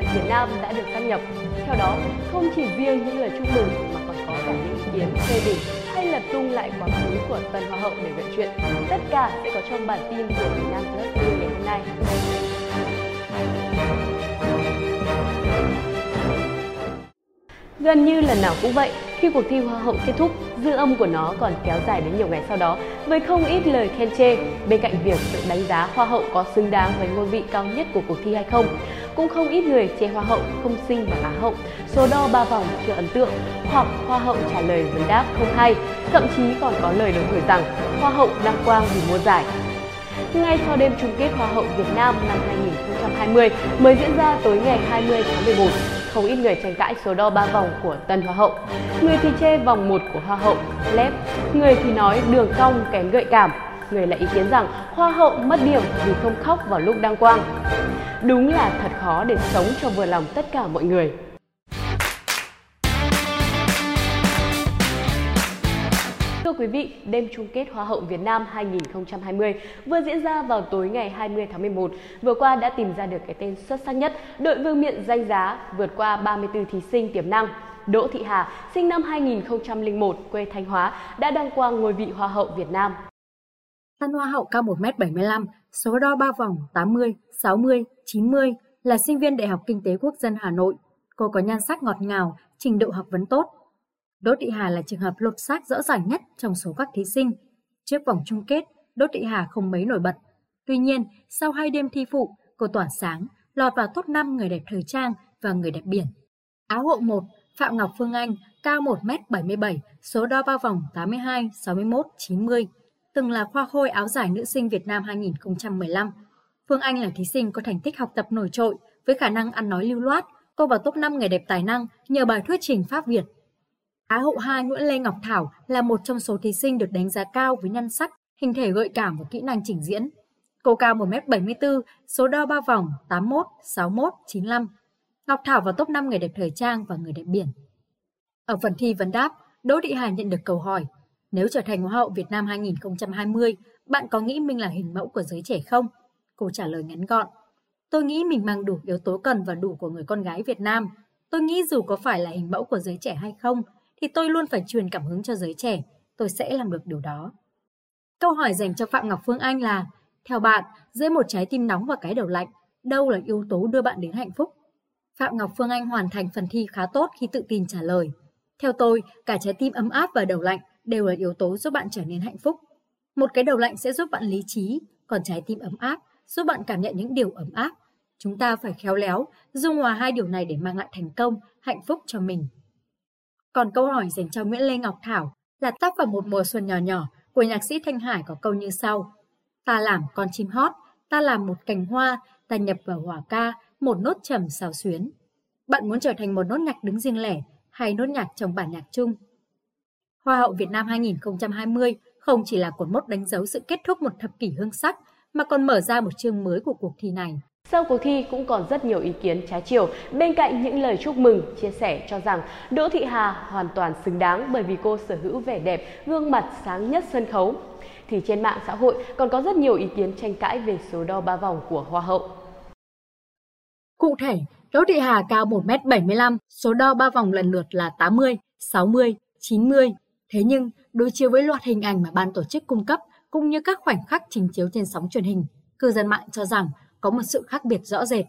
trẻ Việt Nam đã được xác nhập. Theo đó, không chỉ riêng những lời chúc mừng mà còn có cả những ý kiến phê bình hay lật tung lại quá khứ của Tân Hoa hậu để gợi chuyện. Tất cả sẽ có trong bản tin của Việt Nam Plus ngày hôm nay. Gần như lần nào cũng vậy, khi cuộc thi Hoa hậu kết thúc, dư âm của nó còn kéo dài đến nhiều ngày sau đó với không ít lời khen chê. Bên cạnh việc tự đánh giá Hoa hậu có xứng đáng với ngôi vị cao nhất của cuộc thi hay không, cũng không ít người chê Hoa hậu không xinh và Á hậu, số đo ba vòng chưa ấn tượng hoặc Hoa hậu trả lời vấn đáp không hay, thậm chí còn có lời đồn thổi rằng Hoa hậu đăng quang vì mua giải. Ngay sau đêm chung kết Hoa hậu Việt Nam năm 2020 mới diễn ra tối ngày 20 tháng 11, không ít người tranh cãi số đo ba vòng của Tân Hoa hậu. Người thì chê vòng 1 của Hoa hậu lép, người thì nói đường cong kém gợi cảm, người lại ý kiến rằng Hoa hậu mất điểm vì không khóc vào lúc đăng quang. Đúng là thật khó để sống cho vừa lòng tất cả mọi người. Quý vị, đêm chung kết Hoa hậu Việt Nam 2020 vừa diễn ra vào tối ngày 20 tháng 11. Vừa qua đã tìm ra được cái tên xuất sắc nhất, đội vương miện danh giá vượt qua 34 thí sinh tiềm năng. Đỗ Thị Hà, sinh năm 2001, quê Thanh Hóa, đã đăng quang ngôi vị Hoa hậu Việt Nam. Tân Hoa hậu cao 1m75, số đo 3 vòng 80, 60, 90, là sinh viên Đại học Kinh tế Quốc dân Hà Nội. Cô có nhan sắc ngọt ngào, trình độ học vấn tốt, Đỗ Thị Hà là trường hợp lột xác rõ ràng nhất trong số các thí sinh. Trước vòng chung kết, Đỗ Thị Hà không mấy nổi bật. Tuy nhiên, sau hai đêm thi phụ, cô tỏa sáng, lọt vào top 5 người đẹp thời trang và người đẹp biển. Áo hộ 1, Phạm Ngọc Phương Anh, cao 1m77, số đo bao vòng 82, 61, 90. Từng là khoa khôi áo giải nữ sinh Việt Nam 2015. Phương Anh là thí sinh có thành tích học tập nổi trội, với khả năng ăn nói lưu loát. Cô vào top 5 người đẹp tài năng nhờ bài thuyết trình Pháp Việt Á hậu 2 Nguyễn Lê Ngọc Thảo là một trong số thí sinh được đánh giá cao với nhan sắc, hình thể gợi cảm và kỹ năng trình diễn. Cô cao 1m74, số đo 3 vòng 81, 61, 95. Ngọc Thảo vào top 5 người đẹp thời trang và người đẹp biển. Ở phần thi vấn đáp, Đỗ Thị Hà nhận được câu hỏi Nếu trở thành Hoa hậu Việt Nam 2020, bạn có nghĩ mình là hình mẫu của giới trẻ không? Cô trả lời ngắn gọn. Tôi nghĩ mình mang đủ yếu tố cần và đủ của người con gái Việt Nam. Tôi nghĩ dù có phải là hình mẫu của giới trẻ hay không, thì tôi luôn phải truyền cảm hứng cho giới trẻ, tôi sẽ làm được điều đó. Câu hỏi dành cho Phạm Ngọc Phương Anh là, theo bạn, giữa một trái tim nóng và cái đầu lạnh, đâu là yếu tố đưa bạn đến hạnh phúc? Phạm Ngọc Phương Anh hoàn thành phần thi khá tốt khi tự tin trả lời. Theo tôi, cả trái tim ấm áp và đầu lạnh đều là yếu tố giúp bạn trở nên hạnh phúc. Một cái đầu lạnh sẽ giúp bạn lý trí, còn trái tim ấm áp giúp bạn cảm nhận những điều ấm áp. Chúng ta phải khéo léo, dung hòa hai điều này để mang lại thành công, hạnh phúc cho mình. Còn câu hỏi dành cho Nguyễn Lê Ngọc Thảo là tác phẩm Một mùa xuân nhỏ nhỏ của nhạc sĩ Thanh Hải có câu như sau. Ta làm con chim hót, ta làm một cành hoa, ta nhập vào hỏa ca, một nốt trầm xào xuyến. Bạn muốn trở thành một nốt nhạc đứng riêng lẻ hay nốt nhạc trong bản nhạc chung? Hoa hậu Việt Nam 2020 không chỉ là cột mốc đánh dấu sự kết thúc một thập kỷ hương sắc, mà còn mở ra một chương mới của cuộc thi này. Sau cuộc thi cũng còn rất nhiều ý kiến trái chiều, bên cạnh những lời chúc mừng, chia sẻ cho rằng Đỗ Thị Hà hoàn toàn xứng đáng bởi vì cô sở hữu vẻ đẹp, gương mặt sáng nhất sân khấu. Thì trên mạng xã hội còn có rất nhiều ý kiến tranh cãi về số đo ba vòng của Hoa hậu. Cụ thể, Đỗ Thị Hà cao 1m75, số đo ba vòng lần lượt là 80, 60, 90. Thế nhưng, đối chiếu với loạt hình ảnh mà ban tổ chức cung cấp cũng như các khoảnh khắc trình chiếu trên sóng truyền hình, cư dân mạng cho rằng có một sự khác biệt rõ rệt.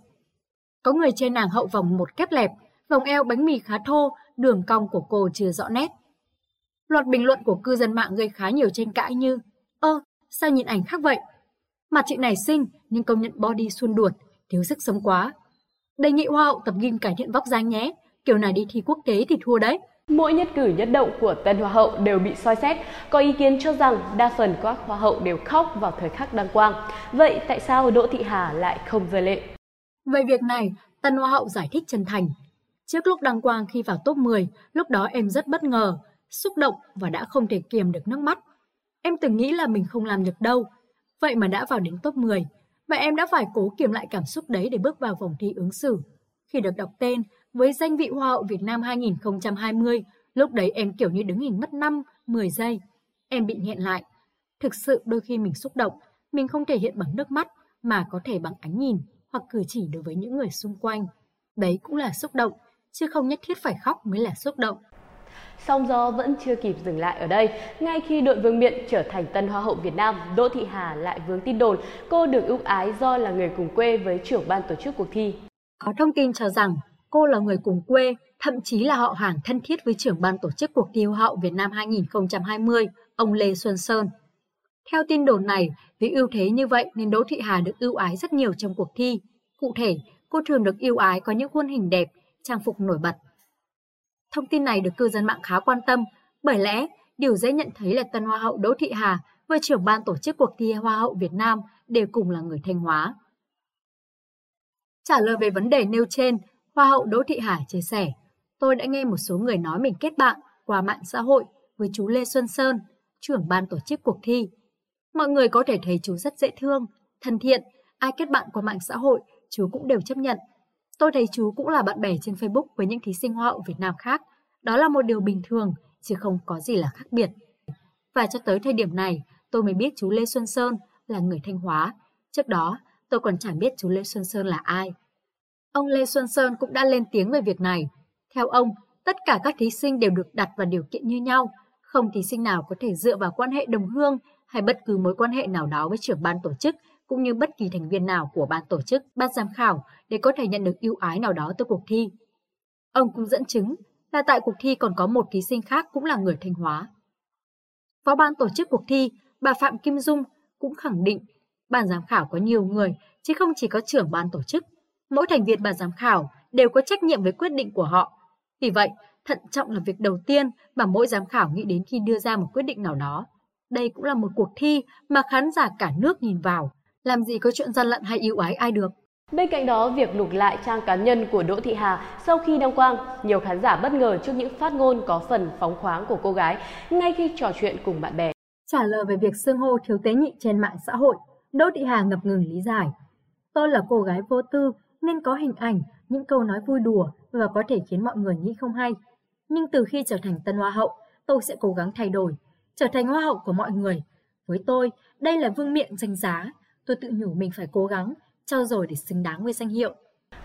Có người trên nàng hậu vòng một kép lẹp, vòng eo bánh mì khá thô, đường cong của cô chưa rõ nét. Loạt bình luận của cư dân mạng gây khá nhiều tranh cãi như Ơ, sao nhìn ảnh khác vậy? Mặt chị này xinh nhưng công nhận body xuân đuột, thiếu sức sống quá. Đề nghị Hoa hậu tập gym cải thiện vóc dáng nhé, kiểu này đi thi quốc tế thì thua đấy. Mỗi nhất cử nhất động của tân hoa hậu đều bị soi xét, có ý kiến cho rằng đa phần các hoa hậu đều khóc vào thời khắc đăng quang. Vậy tại sao Đỗ Thị Hà lại không rơi lệ? Về việc này, tân hoa hậu giải thích chân thành. Trước lúc đăng quang khi vào top 10, lúc đó em rất bất ngờ, xúc động và đã không thể kiềm được nước mắt. Em từng nghĩ là mình không làm được đâu, vậy mà đã vào đến top 10. Và em đã phải cố kiềm lại cảm xúc đấy để bước vào vòng thi ứng xử. Khi được đọc tên, với danh vị Hoa hậu Việt Nam 2020, lúc đấy em kiểu như đứng hình mất 5, 10 giây. Em bị nghẹn lại. Thực sự đôi khi mình xúc động, mình không thể hiện bằng nước mắt mà có thể bằng ánh nhìn hoặc cử chỉ đối với những người xung quanh. Đấy cũng là xúc động, chứ không nhất thiết phải khóc mới là xúc động. Song do vẫn chưa kịp dừng lại ở đây, ngay khi đội vương miện trở thành tân hoa hậu Việt Nam, Đỗ Thị Hà lại vướng tin đồn cô được ưu ái do là người cùng quê với trưởng ban tổ chức cuộc thi. Có thông tin cho rằng cô là người cùng quê, thậm chí là họ hàng thân thiết với trưởng ban tổ chức cuộc thi Hoa hậu Việt Nam 2020, ông Lê Xuân Sơn. Theo tin đồn này, vì ưu thế như vậy nên Đỗ Thị Hà được ưu ái rất nhiều trong cuộc thi. Cụ thể, cô thường được ưu ái có những khuôn hình đẹp, trang phục nổi bật. Thông tin này được cư dân mạng khá quan tâm, bởi lẽ điều dễ nhận thấy là tân Hoa hậu Đỗ Thị Hà và trưởng ban tổ chức cuộc thi Hoa hậu Việt Nam đều cùng là người Thanh Hóa. Trả lời về vấn đề nêu trên, Hoa hậu Đỗ Thị Hải chia sẻ, tôi đã nghe một số người nói mình kết bạn qua mạng xã hội với chú Lê Xuân Sơn, trưởng ban tổ chức cuộc thi. Mọi người có thể thấy chú rất dễ thương, thân thiện, ai kết bạn qua mạng xã hội, chú cũng đều chấp nhận. Tôi thấy chú cũng là bạn bè trên Facebook với những thí sinh Hoa hậu Việt Nam khác. Đó là một điều bình thường, chứ không có gì là khác biệt. Và cho tới thời điểm này, tôi mới biết chú Lê Xuân Sơn là người Thanh Hóa. Trước đó, tôi còn chẳng biết chú Lê Xuân Sơn là ai. Ông Lê Xuân Sơn cũng đã lên tiếng về việc này. Theo ông, tất cả các thí sinh đều được đặt vào điều kiện như nhau, không thí sinh nào có thể dựa vào quan hệ đồng hương hay bất cứ mối quan hệ nào đó với trưởng ban tổ chức cũng như bất kỳ thành viên nào của ban tổ chức, ban giám khảo để có thể nhận được ưu ái nào đó từ cuộc thi. Ông cũng dẫn chứng là tại cuộc thi còn có một thí sinh khác cũng là người Thanh Hóa. Phó ban tổ chức cuộc thi, bà Phạm Kim Dung cũng khẳng định ban giám khảo có nhiều người chứ không chỉ có trưởng ban tổ chức. Mỗi thành viên ban giám khảo đều có trách nhiệm với quyết định của họ. Vì vậy, thận trọng là việc đầu tiên mà mỗi giám khảo nghĩ đến khi đưa ra một quyết định nào đó. Đây cũng là một cuộc thi mà khán giả cả nước nhìn vào. Làm gì có chuyện gian lận hay yêu ái ai được. Bên cạnh đó, việc lục lại trang cá nhân của Đỗ Thị Hà sau khi đăng quang, nhiều khán giả bất ngờ trước những phát ngôn có phần phóng khoáng của cô gái ngay khi trò chuyện cùng bạn bè. Trả lời về việc xưng hô thiếu tế nhị trên mạng xã hội, Đỗ Thị Hà ngập ngừng lý giải. Tôi là cô gái vô tư nên có hình ảnh, những câu nói vui đùa và có thể khiến mọi người nghĩ không hay. Nhưng từ khi trở thành tân hoa hậu, tôi sẽ cố gắng thay đổi, trở thành hoa hậu của mọi người. Với tôi, đây là vương miện danh giá. Tôi tự nhủ mình phải cố gắng, trau dồi để xứng đáng với danh hiệu.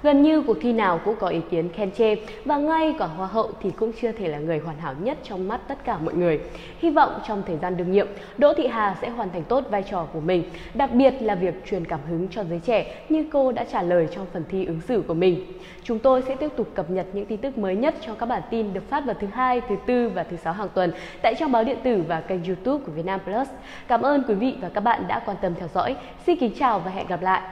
Gần như cuộc thi nào cũng có ý kiến khen chê và ngay cả Hoa hậu thì cũng chưa thể là người hoàn hảo nhất trong mắt tất cả mọi người. Hy vọng trong thời gian đương nhiệm, Đỗ Thị Hà sẽ hoàn thành tốt vai trò của mình, đặc biệt là việc truyền cảm hứng cho giới trẻ như cô đã trả lời trong phần thi ứng xử của mình. Chúng tôi sẽ tiếp tục cập nhật những tin tức mới nhất cho các bản tin được phát vào thứ hai, thứ tư và thứ sáu hàng tuần tại trang báo điện tử và kênh YouTube của Vietnam Plus. Cảm ơn quý vị và các bạn đã quan tâm theo dõi. Xin kính chào và hẹn gặp lại.